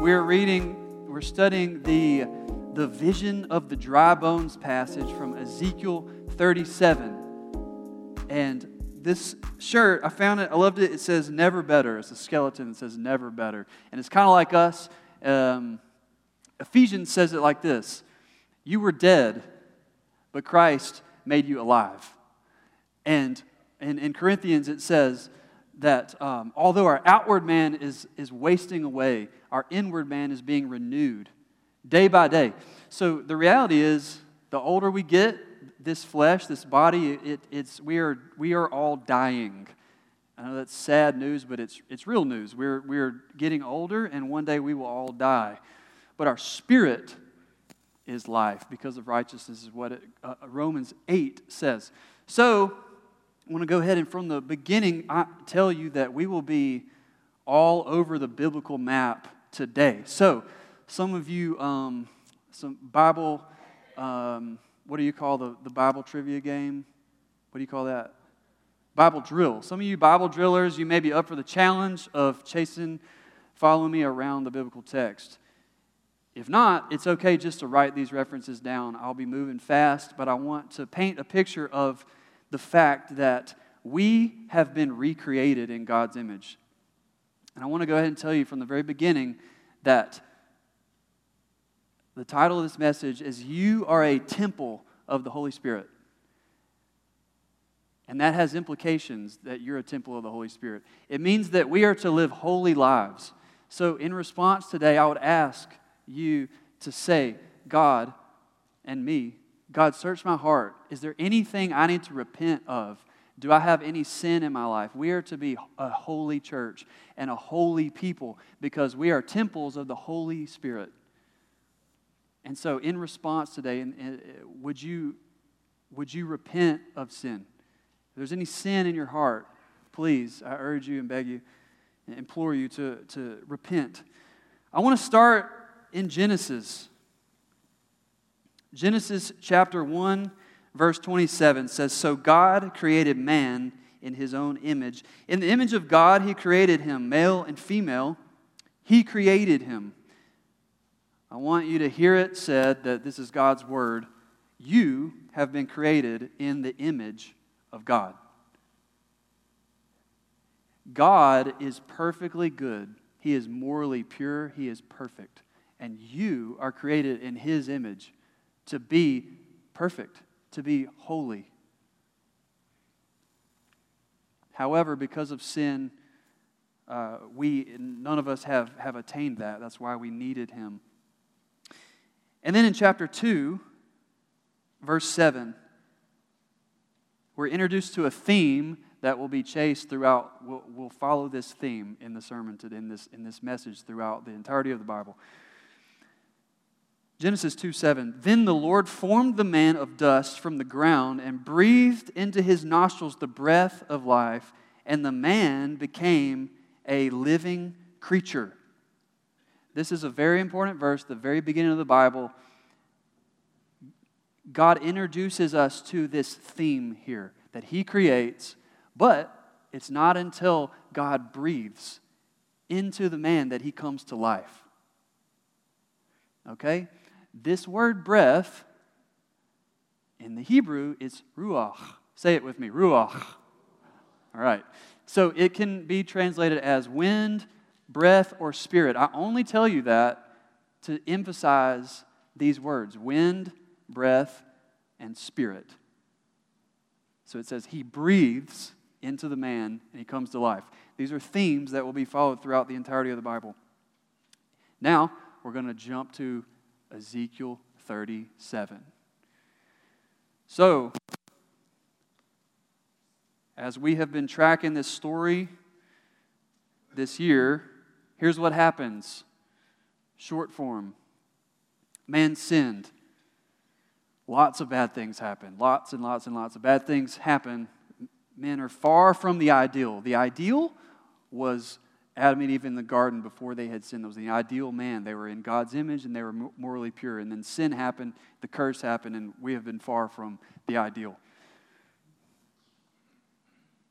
We're reading, we're studying the, the vision of the dry bones passage from Ezekiel 37. And this shirt, I found it, I loved it. It says never better. It's a skeleton that says never better. And it's kind of like us. Um, Ephesians says it like this You were dead, but Christ made you alive. And in, in Corinthians, it says that um, although our outward man is, is wasting away, our inward man is being renewed day by day. So the reality is, the older we get, this flesh, this body, it, it's, we, are, we are all dying. I know that's sad news, but it's, it's real news. We're, we're getting older, and one day we will all die. But our spirit is life because of righteousness, is what it, uh, Romans 8 says. So, I want to go ahead and from the beginning I tell you that we will be all over the biblical map today. So, some of you, um, some Bible. Um, what do you call the, the Bible trivia game? What do you call that? Bible drill. Some of you Bible drillers, you may be up for the challenge of chasing, following me around the biblical text. If not, it's okay just to write these references down. I'll be moving fast, but I want to paint a picture of the fact that we have been recreated in God's image. And I want to go ahead and tell you from the very beginning that the title of this message is You Are a Temple of the Holy Spirit. And that has implications that you're a temple of the Holy Spirit. It means that we are to live holy lives. So, in response today, I would ask you to say, God and me, God, search my heart. Is there anything I need to repent of? Do I have any sin in my life? We are to be a holy church and a holy people because we are temples of the Holy Spirit. And so, in response today, and, would, you, would you repent of sin? If there's any sin in your heart, please, I urge you and beg you and implore you to, to repent. I want to start in Genesis. Genesis chapter 1, verse 27 says So God created man in his own image. In the image of God, he created him, male and female. He created him. I want you to hear it said that this is God's word. You have been created in the image of God. God is perfectly good. He is morally pure. He is perfect. And you are created in His image to be perfect, to be holy. However, because of sin, uh, we none of us have, have attained that. That's why we needed Him. And then in chapter 2, verse 7, we're introduced to a theme that will be chased throughout. We'll, we'll follow this theme in the sermon, today, in this, in this message throughout the entirety of the Bible. Genesis 2 7. Then the Lord formed the man of dust from the ground and breathed into his nostrils the breath of life, and the man became a living creature. This is a very important verse, the very beginning of the Bible. God introduces us to this theme here that He creates, but it's not until God breathes into the man that he comes to life. Okay? This word breath in the Hebrew is ruach. Say it with me ruach. All right. So it can be translated as wind, breath, or spirit. I only tell you that to emphasize these words wind, breath, and spirit. So it says, He breathes into the man and he comes to life. These are themes that will be followed throughout the entirety of the Bible. Now, we're going to jump to Ezekiel 37. So, as we have been tracking this story this year, Here's what happens short form man sinned. Lots of bad things happen. Lots and lots and lots of bad things happen. Men are far from the ideal. The ideal was Adam and Eve in the garden before they had sinned. That was the ideal man. They were in God's image and they were morally pure. And then sin happened, the curse happened, and we have been far from the ideal.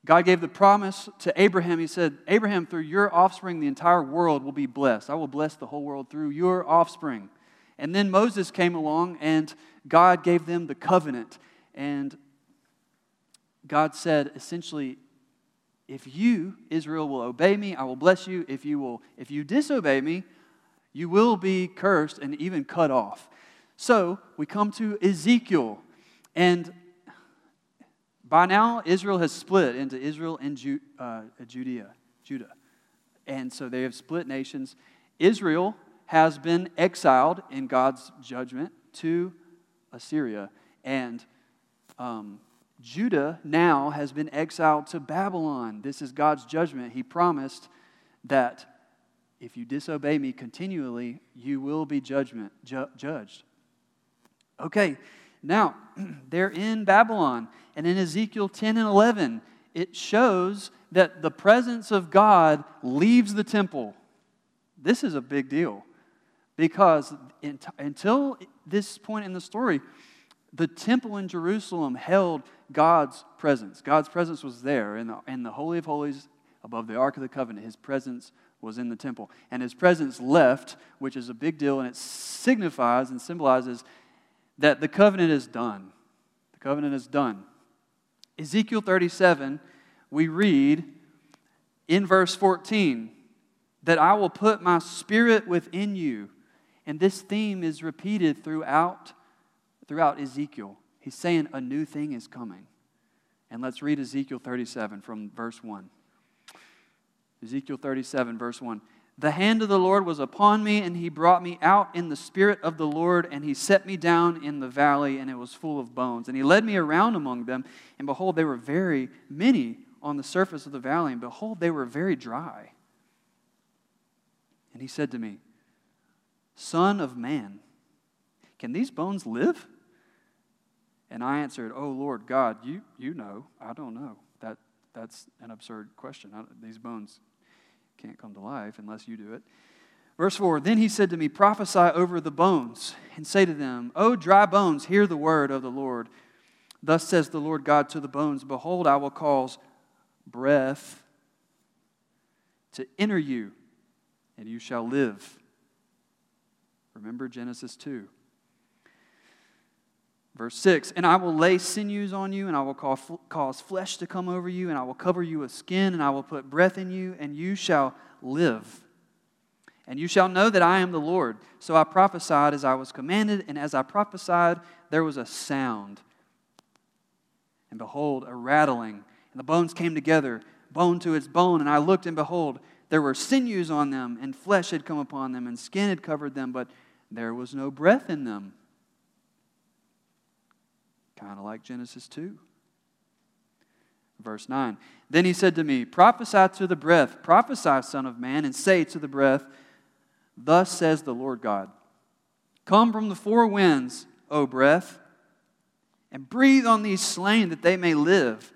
God gave the promise to Abraham. He said, Abraham, through your offspring, the entire world will be blessed. I will bless the whole world through your offspring. And then Moses came along and God gave them the covenant. And God said, essentially, if you, Israel, will obey me, I will bless you. If you will, if you disobey me, you will be cursed and even cut off. So we come to Ezekiel. And by now, Israel has split into Israel and Ju- uh, Judea, Judah. And so they have split nations. Israel has been exiled in God's judgment to Assyria. And um, Judah now has been exiled to Babylon. This is God's judgment. He promised that if you disobey me continually, you will be judgment, ju- judged. Okay, now they're in Babylon. And in Ezekiel 10 and 11, it shows that the presence of God leaves the temple. This is a big deal because until this point in the story, the temple in Jerusalem held God's presence. God's presence was there in the, in the Holy of Holies above the Ark of the Covenant. His presence was in the temple. And his presence left, which is a big deal, and it signifies and symbolizes that the covenant is done. The covenant is done. Ezekiel 37, we read in verse 14 that I will put my spirit within you. And this theme is repeated throughout throughout Ezekiel. He's saying a new thing is coming. And let's read Ezekiel 37 from verse 1. Ezekiel 37, verse 1. The hand of the Lord was upon me, and he brought me out in the spirit of the Lord, and he set me down in the valley, and it was full of bones. And he led me around among them, and behold, they were very many on the surface of the valley, and behold, they were very dry. And he said to me, Son of man, can these bones live? And I answered, Oh Lord God, you, you know. I don't know. That, that's an absurd question. I, these bones can't come to life unless you do it. Verse 4 Then he said to me, Prophesy over the bones, and say to them, O dry bones, hear the word of the Lord. Thus says the Lord God to the bones Behold, I will cause breath to enter you, and you shall live. Remember Genesis 2. Verse 6 And I will lay sinews on you, and I will cause flesh to come over you, and I will cover you with skin, and I will put breath in you, and you shall live. And you shall know that I am the Lord. So I prophesied as I was commanded, and as I prophesied, there was a sound. And behold, a rattling, and the bones came together, bone to its bone. And I looked, and behold, there were sinews on them, and flesh had come upon them, and skin had covered them, but there was no breath in them. Kind of like Genesis 2. Verse 9. Then he said to me, Prophesy to the breath, prophesy, Son of Man, and say to the breath, Thus says the Lord God Come from the four winds, O breath, and breathe on these slain that they may live.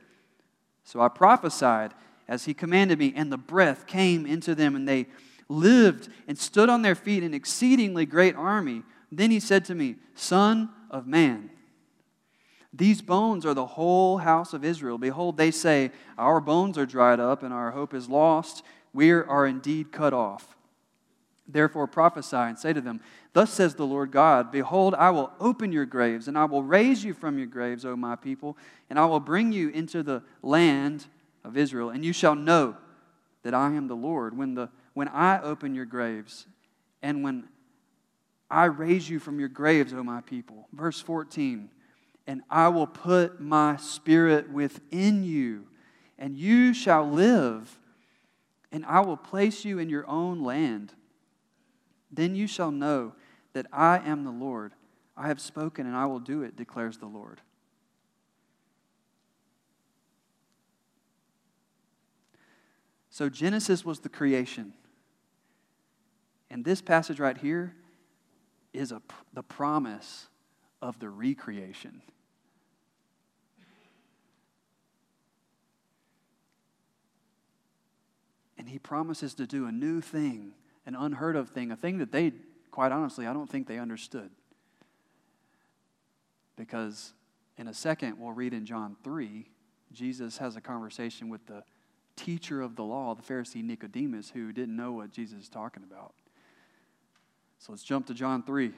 So I prophesied as he commanded me, and the breath came into them, and they lived and stood on their feet, an exceedingly great army. Then he said to me, Son of man, these bones are the whole house of Israel. Behold, they say, Our bones are dried up, and our hope is lost. We are indeed cut off. Therefore prophesy and say to them, Thus says the Lord God Behold, I will open your graves, and I will raise you from your graves, O my people, and I will bring you into the land of Israel, and you shall know that I am the Lord when, the, when I open your graves, and when I raise you from your graves, O my people. Verse 14 and I will put my spirit within you, and you shall live, and I will place you in your own land. Then you shall know that I am the Lord. I have spoken, and I will do it, declares the Lord. So, Genesis was the creation. And this passage right here is a, the promise of the recreation. He promises to do a new thing, an unheard of thing, a thing that they, quite honestly, I don't think they understood. Because in a second, we'll read in John 3, Jesus has a conversation with the teacher of the law, the Pharisee Nicodemus, who didn't know what Jesus is talking about. So let's jump to John 3.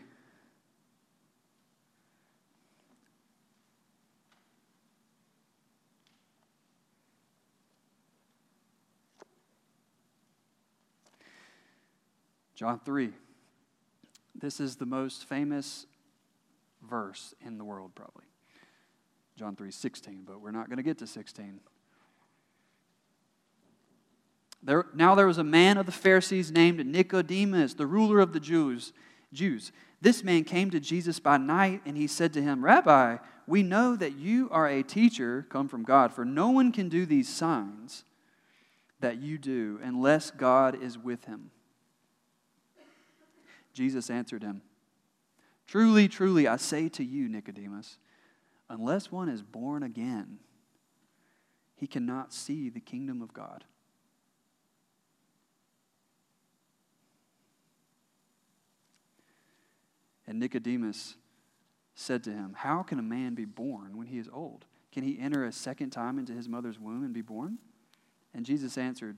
John 3. This is the most famous verse in the world, probably. John 3 16, but we're not going to get to 16. There, now there was a man of the Pharisees named Nicodemus, the ruler of the Jews. Jews. This man came to Jesus by night, and he said to him, Rabbi, we know that you are a teacher come from God, for no one can do these signs that you do unless God is with him. Jesus answered him, Truly, truly, I say to you, Nicodemus, unless one is born again, he cannot see the kingdom of God. And Nicodemus said to him, How can a man be born when he is old? Can he enter a second time into his mother's womb and be born? And Jesus answered,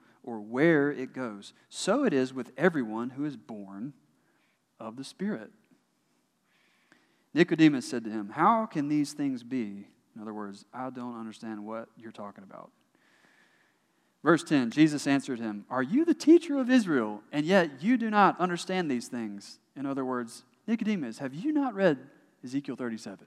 or where it goes. So it is with everyone who is born of the Spirit. Nicodemus said to him, How can these things be? In other words, I don't understand what you're talking about. Verse 10 Jesus answered him, Are you the teacher of Israel, and yet you do not understand these things? In other words, Nicodemus, have you not read Ezekiel 37?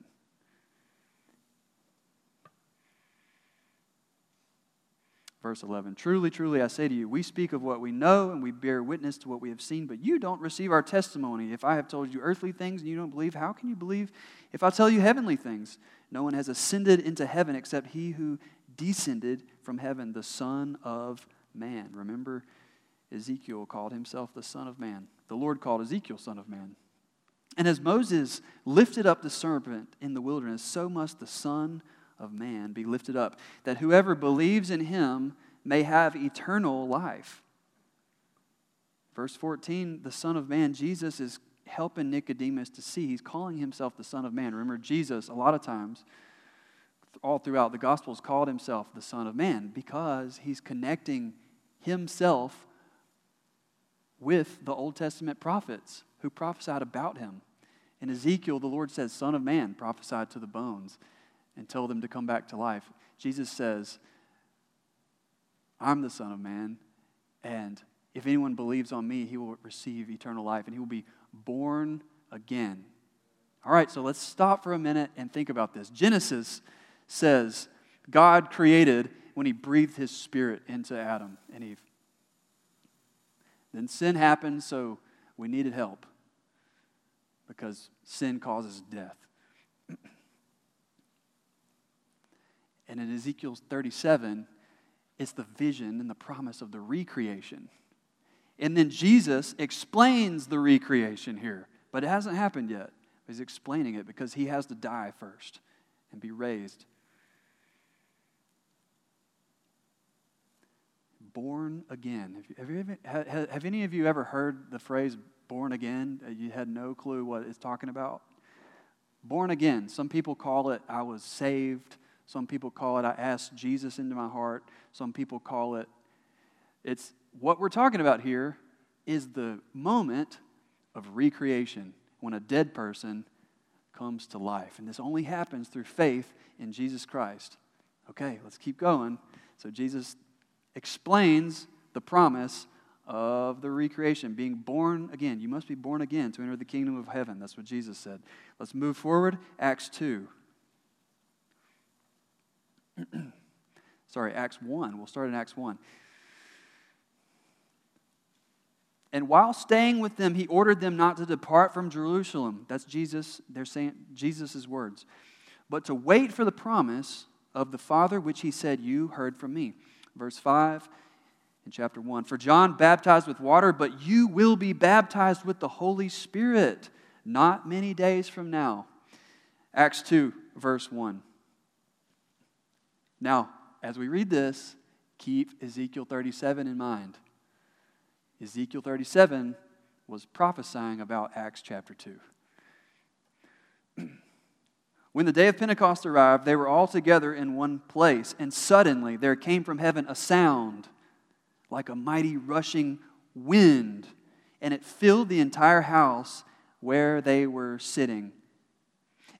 Verse 11 Truly, truly, I say to you, we speak of what we know and we bear witness to what we have seen, but you don't receive our testimony. If I have told you earthly things and you don't believe, how can you believe if I tell you heavenly things? No one has ascended into heaven except he who descended from heaven, the Son of Man. Remember, Ezekiel called himself the Son of Man. The Lord called Ezekiel Son of Man. And as Moses lifted up the serpent in the wilderness, so must the Son of man be lifted up, that whoever believes in him may have eternal life. Verse 14, the Son of Man, Jesus is helping Nicodemus to see. He's calling himself the Son of Man. Remember, Jesus, a lot of times, all throughout the Gospels, called himself the Son of Man because he's connecting himself with the Old Testament prophets who prophesied about him. In Ezekiel, the Lord says, Son of Man, prophesied to the bones and tell them to come back to life. Jesus says, I'm the Son of Man, and if anyone believes on me, he will receive eternal life, and he will be born again. All right, so let's stop for a minute and think about this. Genesis says God created when he breathed his spirit into Adam and Eve. Then sin happened, so we needed help because sin causes death. And in Ezekiel 37, it's the vision and the promise of the recreation. And then Jesus explains the recreation here, but it hasn't happened yet. He's explaining it because he has to die first and be raised. Born again. Have, you, have, have, have any of you ever heard the phrase born again? Uh, you had no clue what it's talking about? Born again. Some people call it I was saved. Some people call it, I asked Jesus into my heart. Some people call it, it's what we're talking about here is the moment of recreation when a dead person comes to life. And this only happens through faith in Jesus Christ. Okay, let's keep going. So Jesus explains the promise of the recreation, being born again. You must be born again to enter the kingdom of heaven. That's what Jesus said. Let's move forward. Acts 2. Sorry, Acts 1. We'll start in Acts 1. And while staying with them, he ordered them not to depart from Jerusalem. That's Jesus, they're saying Jesus' words. But to wait for the promise of the Father, which he said, You heard from me. Verse 5 in chapter 1. For John baptized with water, but you will be baptized with the Holy Spirit not many days from now. Acts 2, verse 1. Now, as we read this, keep Ezekiel 37 in mind. Ezekiel 37 was prophesying about Acts chapter 2. when the day of Pentecost arrived, they were all together in one place, and suddenly there came from heaven a sound like a mighty rushing wind, and it filled the entire house where they were sitting.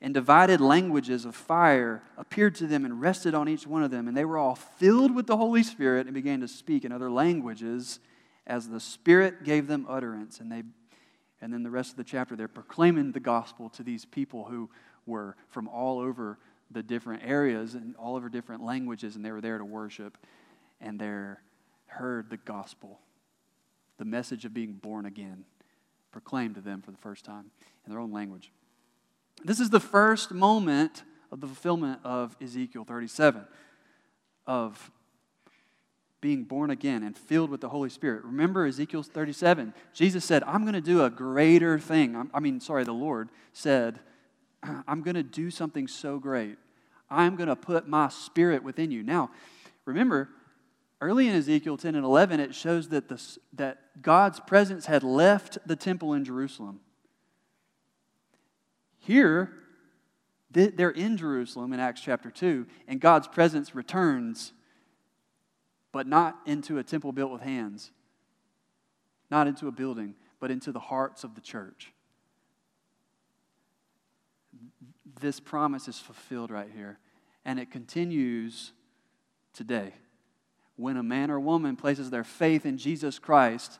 And divided languages of fire appeared to them and rested on each one of them. And they were all filled with the Holy Spirit and began to speak in other languages as the Spirit gave them utterance. And, they, and then the rest of the chapter, they're proclaiming the gospel to these people who were from all over the different areas and all over different languages, and they were there to worship. And they heard the gospel, the message of being born again, proclaimed to them for the first time in their own language. This is the first moment of the fulfillment of Ezekiel 37 of being born again and filled with the Holy Spirit. Remember Ezekiel 37? Jesus said, I'm going to do a greater thing. I mean, sorry, the Lord said, I'm going to do something so great. I'm going to put my spirit within you. Now, remember, early in Ezekiel 10 and 11, it shows that, the, that God's presence had left the temple in Jerusalem. Here, they're in Jerusalem in Acts chapter 2, and God's presence returns but not into a temple built with hands, not into a building, but into the hearts of the church. This promise is fulfilled right here, and it continues today. When a man or woman places their faith in Jesus Christ,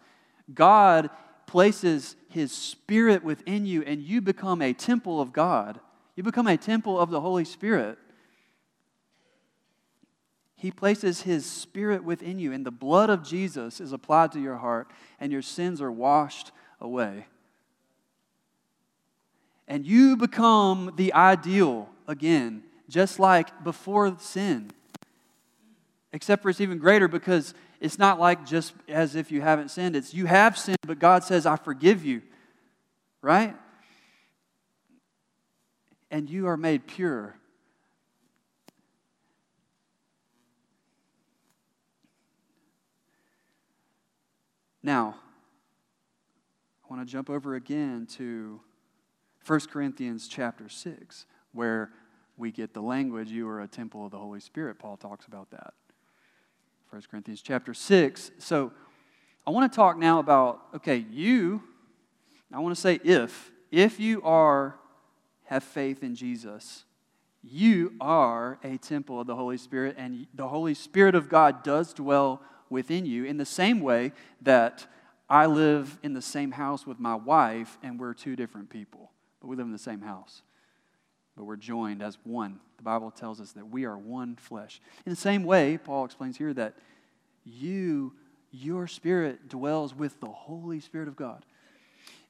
God places his spirit within you, and you become a temple of God. You become a temple of the Holy Spirit. He places His Spirit within you, and the blood of Jesus is applied to your heart, and your sins are washed away. And you become the ideal again, just like before sin. Except for it's even greater because it's not like just as if you haven't sinned. It's you have sinned, but God says, I forgive you. Right? And you are made pure Now, I want to jump over again to 1 Corinthians chapter 6, where we get the language, you are a temple of the Holy Spirit. Paul talks about that. 1 Corinthians chapter 6. So I want to talk now about, okay, you, I want to say if, if you are, have faith in Jesus, you are a temple of the Holy Spirit, and the Holy Spirit of God does dwell within you in the same way that I live in the same house with my wife and we're two different people, but we live in the same house. But we're joined as one. The Bible tells us that we are one flesh. In the same way, Paul explains here that you, your spirit, dwells with the Holy Spirit of God.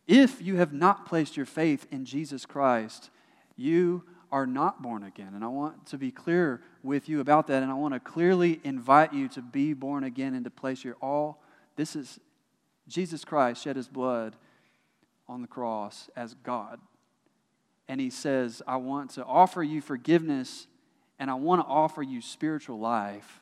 If you have not placed your faith in Jesus Christ, you are not born again. And I want to be clear with you about that. And I want to clearly invite you to be born again and to place your all. This is Jesus Christ shed his blood on the cross as God. And he says, I want to offer you forgiveness and I want to offer you spiritual life.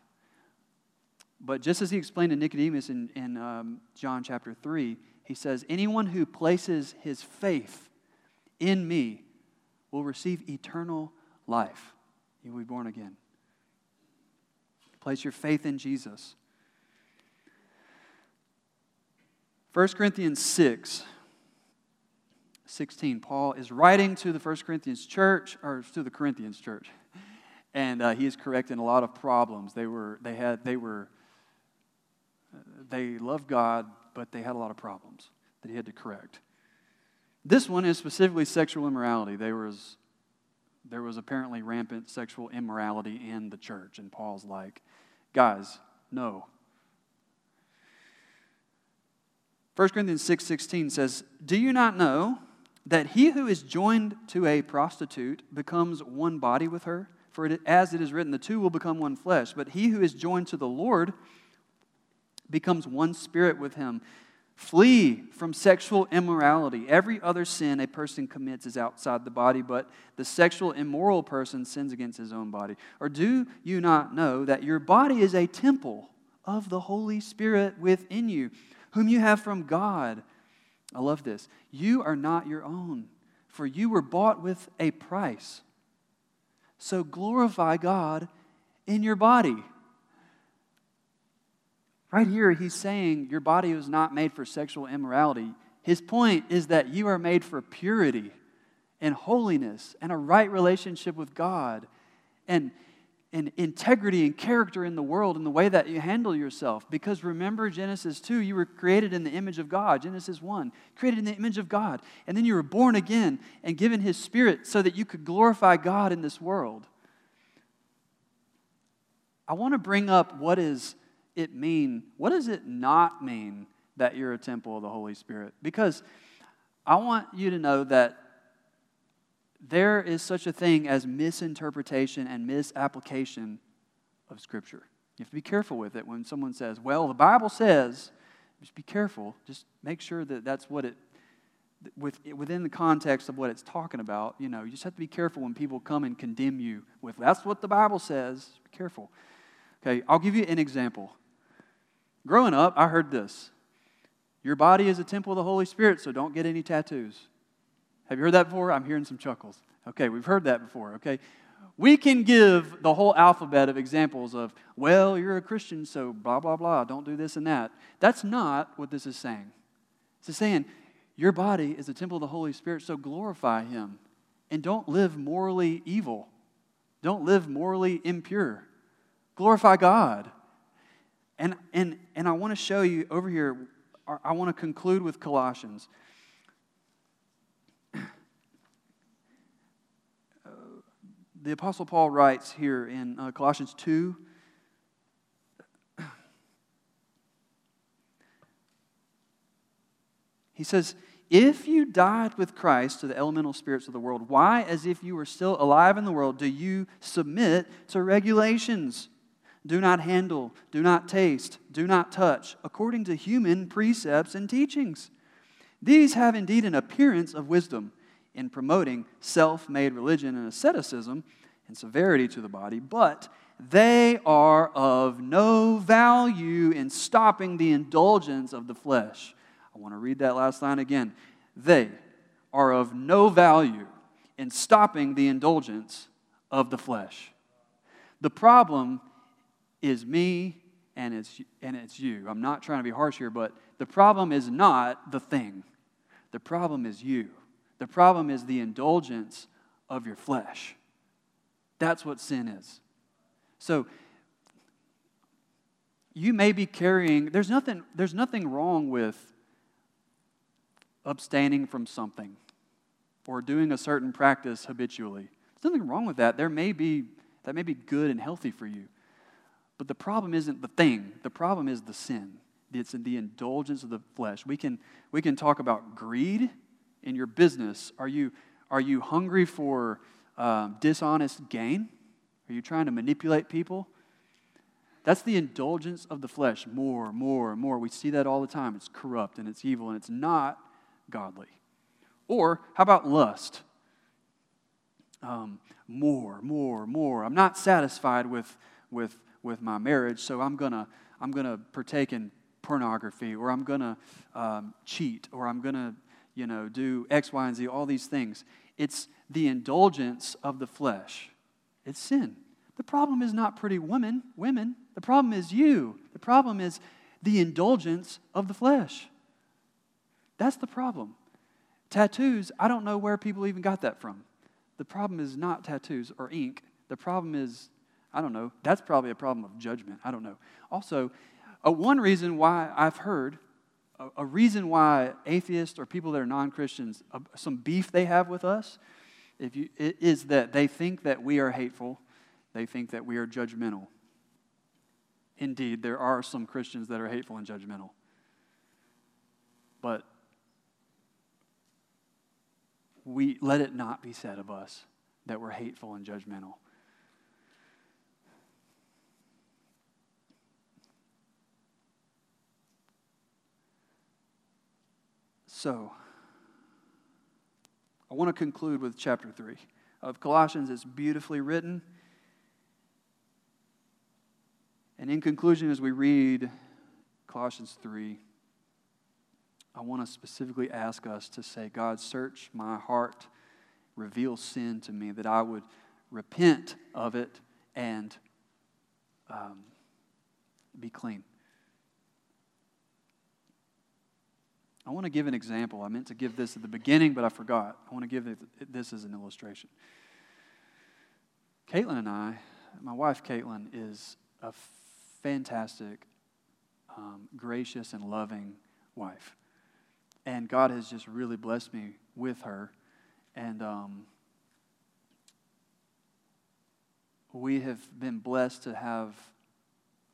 But just as he explained to Nicodemus in, in um, John chapter 3, he says, Anyone who places his faith in me will receive eternal life. You will be born again. Place your faith in Jesus. 1 Corinthians 6, 16, Paul is writing to the 1 Corinthians church, or to the Corinthians church, and uh, he is correcting a lot of problems. They were, they had, they were, they loved God, but they had a lot of problems that he had to correct. This one is specifically sexual immorality. There was, there was apparently rampant sexual immorality in the church, and Paul's like, guys, no. 1 Corinthians 6 16 says, Do you not know that he who is joined to a prostitute becomes one body with her? For it, as it is written, the two will become one flesh. But he who is joined to the Lord becomes one spirit with him. Flee from sexual immorality. Every other sin a person commits is outside the body, but the sexual immoral person sins against his own body. Or do you not know that your body is a temple of the Holy Spirit within you? whom you have from God. I love this. You are not your own, for you were bought with a price. So glorify God in your body. Right here, he's saying your body was not made for sexual immorality. His point is that you are made for purity and holiness and a right relationship with God. And and integrity and character in the world and the way that you handle yourself. Because remember Genesis 2, you were created in the image of God. Genesis 1, created in the image of God. And then you were born again and given His Spirit so that you could glorify God in this world. I want to bring up what does it mean? What does it not mean that you're a temple of the Holy Spirit? Because I want you to know that there is such a thing as misinterpretation and misapplication of Scripture. You have to be careful with it when someone says, well, the Bible says, just be careful. Just make sure that that's what it, with, within the context of what it's talking about, you know, you just have to be careful when people come and condemn you with, that's what the Bible says. Be careful. Okay, I'll give you an example. Growing up, I heard this Your body is a temple of the Holy Spirit, so don't get any tattoos. Have you heard that before? I'm hearing some chuckles. Okay, we've heard that before, okay? We can give the whole alphabet of examples of, well, you're a Christian, so blah, blah, blah, don't do this and that. That's not what this is saying. It's saying, your body is a temple of the Holy Spirit, so glorify Him. And don't live morally evil. Don't live morally impure. Glorify God. And, and, and I want to show you over here, I want to conclude with Colossians. The Apostle Paul writes here in uh, Colossians 2. He says, If you died with Christ to the elemental spirits of the world, why, as if you were still alive in the world, do you submit to regulations? Do not handle, do not taste, do not touch, according to human precepts and teachings. These have indeed an appearance of wisdom in promoting self made religion and asceticism and severity to the body, but they are of no value in stopping the indulgence of the flesh. I want to read that last line again. They are of no value in stopping the indulgence of the flesh. The problem is me and it's, and it's you. I'm not trying to be harsh here, but the problem is not the thing. The problem is you. The problem is the indulgence of your flesh. That's what sin is. So, you may be carrying, there's nothing, there's nothing wrong with abstaining from something or doing a certain practice habitually. There's nothing wrong with that. There may be, that may be good and healthy for you. But the problem isn't the thing, the problem is the sin. It's the indulgence of the flesh. We can, we can talk about greed in your business? Are you, are you hungry for um, dishonest gain? Are you trying to manipulate people? That's the indulgence of the flesh. More, more, more. We see that all the time. It's corrupt and it's evil and it's not godly. Or how about lust? Um, more, more, more. I'm not satisfied with, with, with my marriage, so I'm gonna I'm gonna partake in pornography, or I'm gonna um, cheat, or I'm gonna you know, do X, Y, and Z, all these things. It's the indulgence of the flesh. It's sin. The problem is not pretty women, women. The problem is you. The problem is the indulgence of the flesh. That's the problem. Tattoos, I don't know where people even got that from. The problem is not tattoos or ink. The problem is, I don't know, that's probably a problem of judgment. I don't know. Also, uh, one reason why I've heard a, reason why atheists or people that are non Christians, uh, some beef they have with us, if you, is that they think that we are hateful, they think that we are judgmental. Indeed, there are some Christians that are hateful and judgmental. but we let it not be said of us that we're hateful and judgmental. So, I want to conclude with chapter 3 of Colossians. It's beautifully written. And in conclusion, as we read Colossians 3, I want to specifically ask us to say, God, search my heart, reveal sin to me, that I would repent of it and um, be clean. I want to give an example. I meant to give this at the beginning, but I forgot. I want to give this as an illustration. Caitlin and I, my wife Caitlin, is a fantastic, um, gracious, and loving wife. And God has just really blessed me with her. And um, we have been blessed to have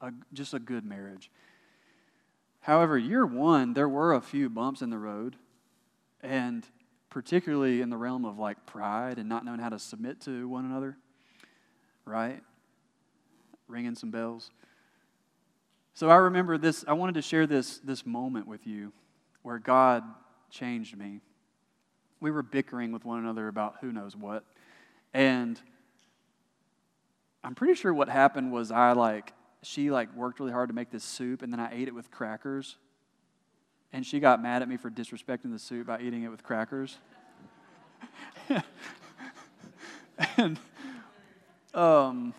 a, just a good marriage. However, year one, there were a few bumps in the road, and particularly in the realm of like pride and not knowing how to submit to one another, right? Ringing some bells. So I remember this, I wanted to share this, this moment with you where God changed me. We were bickering with one another about who knows what. And I'm pretty sure what happened was I like, she like worked really hard to make this soup and then I ate it with crackers. And she got mad at me for disrespecting the soup by eating it with crackers. and um,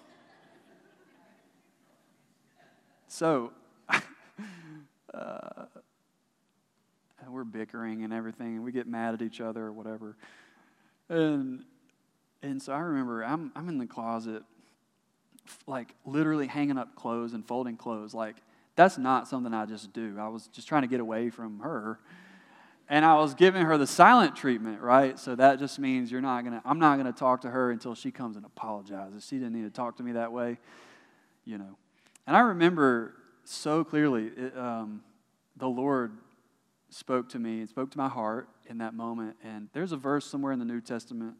so uh, we're bickering and everything, and we get mad at each other or whatever. And and so I remember I'm I'm in the closet, like literally hanging up clothes and folding clothes. Like that's not something I just do. I was just trying to get away from her. And I was giving her the silent treatment, right? So that just means you're not gonna, I'm not gonna talk to her until she comes and apologizes. She didn't need to talk to me that way, you know. And I remember so clearly, it, um, the Lord spoke to me and spoke to my heart in that moment. And there's a verse somewhere in the New Testament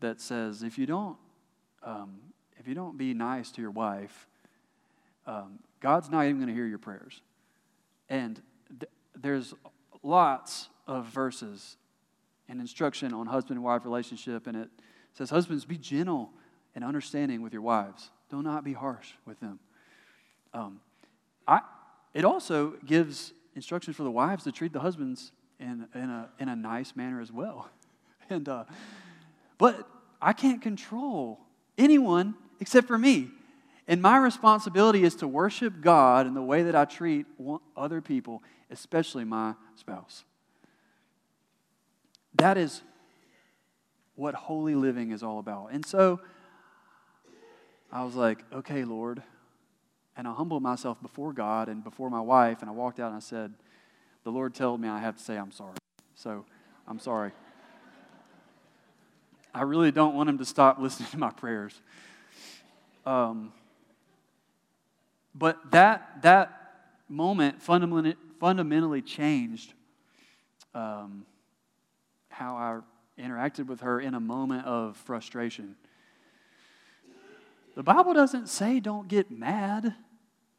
that says, if you don't, um, if you don't be nice to your wife, um, God's not even going to hear your prayers. And th- there's lots of verses and instruction on husband and wife relationship, and it says, Husbands, be gentle and understanding with your wives. Do not be harsh with them. Um, I, it also gives instructions for the wives to treat the husbands in, in, a, in a nice manner as well. And, uh, but I can't control anyone except for me. And my responsibility is to worship God in the way that I treat other people, especially my spouse. That is what holy living is all about. And so I was like, okay, Lord. And I humbled myself before God and before my wife, and I walked out and I said, the Lord told me I have to say I'm sorry. So I'm sorry. I really don't want him to stop listening to my prayers. Um, but that, that moment fundamentally, fundamentally changed um, how I interacted with her in a moment of frustration. The Bible doesn't say don't get mad.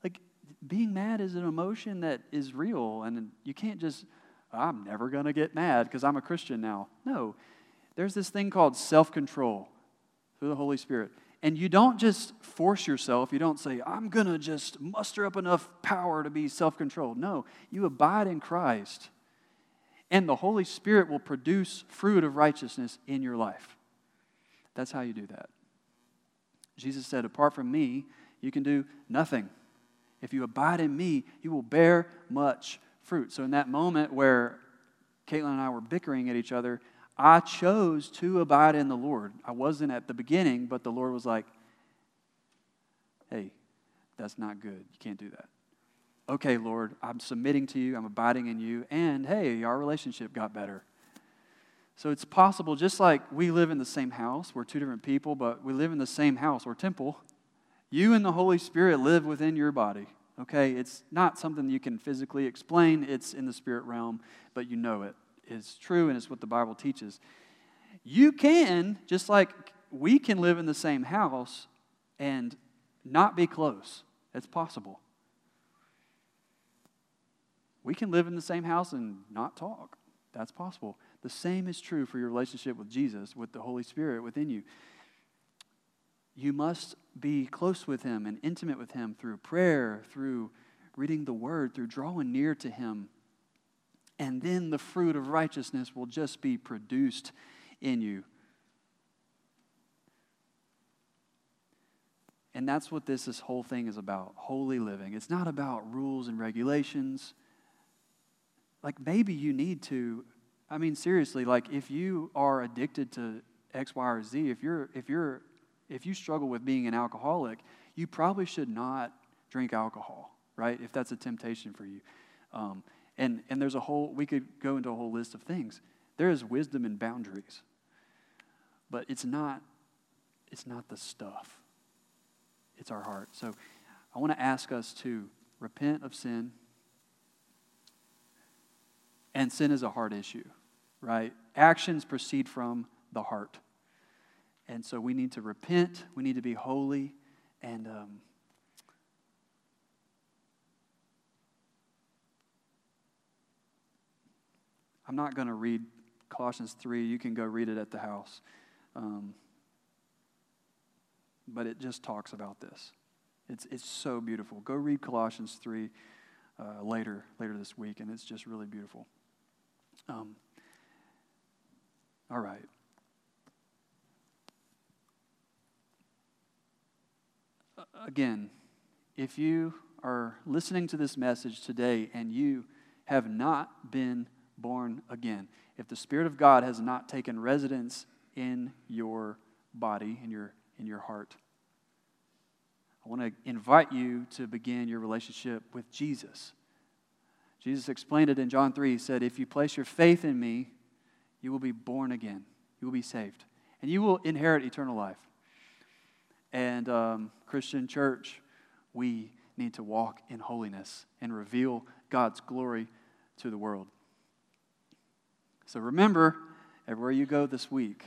Like, being mad is an emotion that is real, and you can't just, I'm never going to get mad because I'm a Christian now. No, there's this thing called self control through the Holy Spirit. And you don't just force yourself. You don't say, I'm going to just muster up enough power to be self controlled. No, you abide in Christ. And the Holy Spirit will produce fruit of righteousness in your life. That's how you do that. Jesus said, Apart from me, you can do nothing. If you abide in me, you will bear much fruit. So, in that moment where Caitlin and I were bickering at each other, I chose to abide in the Lord. I wasn't at the beginning, but the Lord was like, hey, that's not good. You can't do that. Okay, Lord, I'm submitting to you, I'm abiding in you, and hey, our relationship got better. So it's possible, just like we live in the same house, we're two different people, but we live in the same house or temple. You and the Holy Spirit live within your body, Okay? It's not something you can physically explain, it's in the spirit realm, but you know it is true and it's what the Bible teaches. You can, just like we can live in the same house and not be close. It's possible. We can live in the same house and not talk. That's possible. The same is true for your relationship with Jesus, with the Holy Spirit within you. You must be close with Him and intimate with Him through prayer, through reading the Word, through drawing near to Him. And then the fruit of righteousness will just be produced in you. And that's what this, this whole thing is about holy living. It's not about rules and regulations. Like, maybe you need to. I mean, seriously, like, if you are addicted to X, Y, or Z, if you're, if you're, if you struggle with being an alcoholic, you probably should not drink alcohol, right? If that's a temptation for you. Um, and, and there's a whole, we could go into a whole list of things. There is wisdom in boundaries, but it's not, it's not the stuff it's our heart. So I want to ask us to repent of sin. And sin is a heart issue, right? Actions proceed from the heart. And so we need to repent, we need to be holy, and um, I'm not going to read Colossians 3. You can go read it at the house. Um, but it just talks about this. It's, it's so beautiful. Go read Colossians 3 uh, later, later this week, and it's just really beautiful. Um, all right. Again, if you are listening to this message today and you have not been born again, if the Spirit of God has not taken residence in your body, in your in your heart. I want to invite you to begin your relationship with Jesus. Jesus explained it in John 3. He said, If you place your faith in me, you will be born again. You will be saved. And you will inherit eternal life. And, um, Christian church, we need to walk in holiness and reveal God's glory to the world. So remember, everywhere you go this week,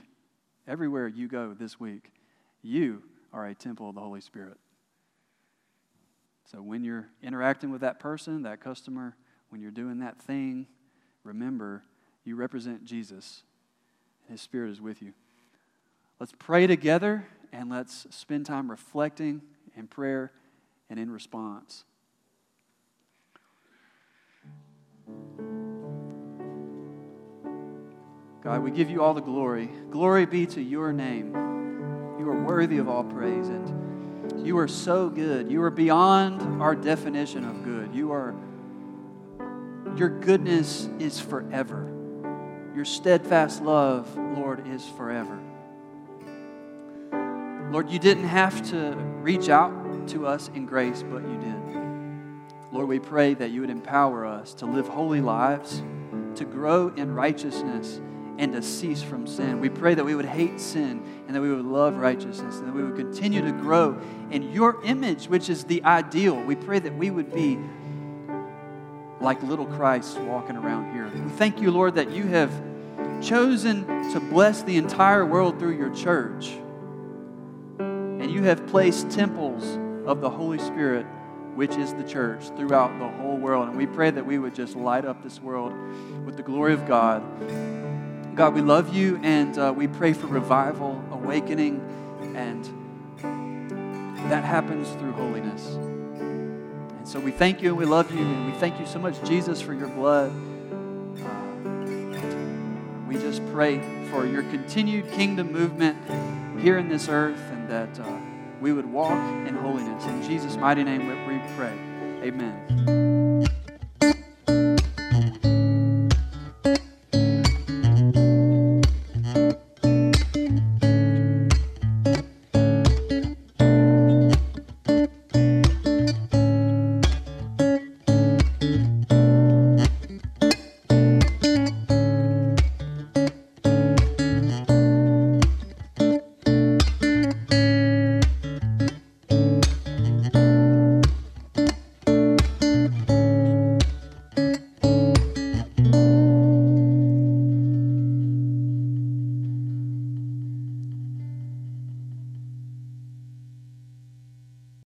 everywhere you go this week, you are a temple of the Holy Spirit. So when you're interacting with that person, that customer, when you're doing that thing, remember you represent Jesus, and His Spirit is with you. Let's pray together and let's spend time reflecting in prayer and in response. God, we give you all the glory. Glory be to your name. You are worthy of all praise, and you are so good. You are beyond our definition of good. You are, your goodness is forever. Your steadfast love, Lord, is forever. Lord, you didn't have to reach out to us in grace, but you did. Lord, we pray that you would empower us to live holy lives, to grow in righteousness and to cease from sin. We pray that we would hate sin and that we would love righteousness and that we would continue to grow in your image, which is the ideal. We pray that we would be like little Christ walking around here. We thank you, Lord, that you have chosen to bless the entire world through your church. And you have placed temples of the Holy Spirit, which is the church, throughout the whole world. And we pray that we would just light up this world with the glory of God. God, we love you and uh, we pray for revival, awakening, and that happens through holiness. And so we thank you and we love you and we thank you so much, Jesus, for your blood. Uh, we just pray for your continued kingdom movement here in this earth and that uh, we would walk in holiness. In Jesus' mighty name we pray. Amen.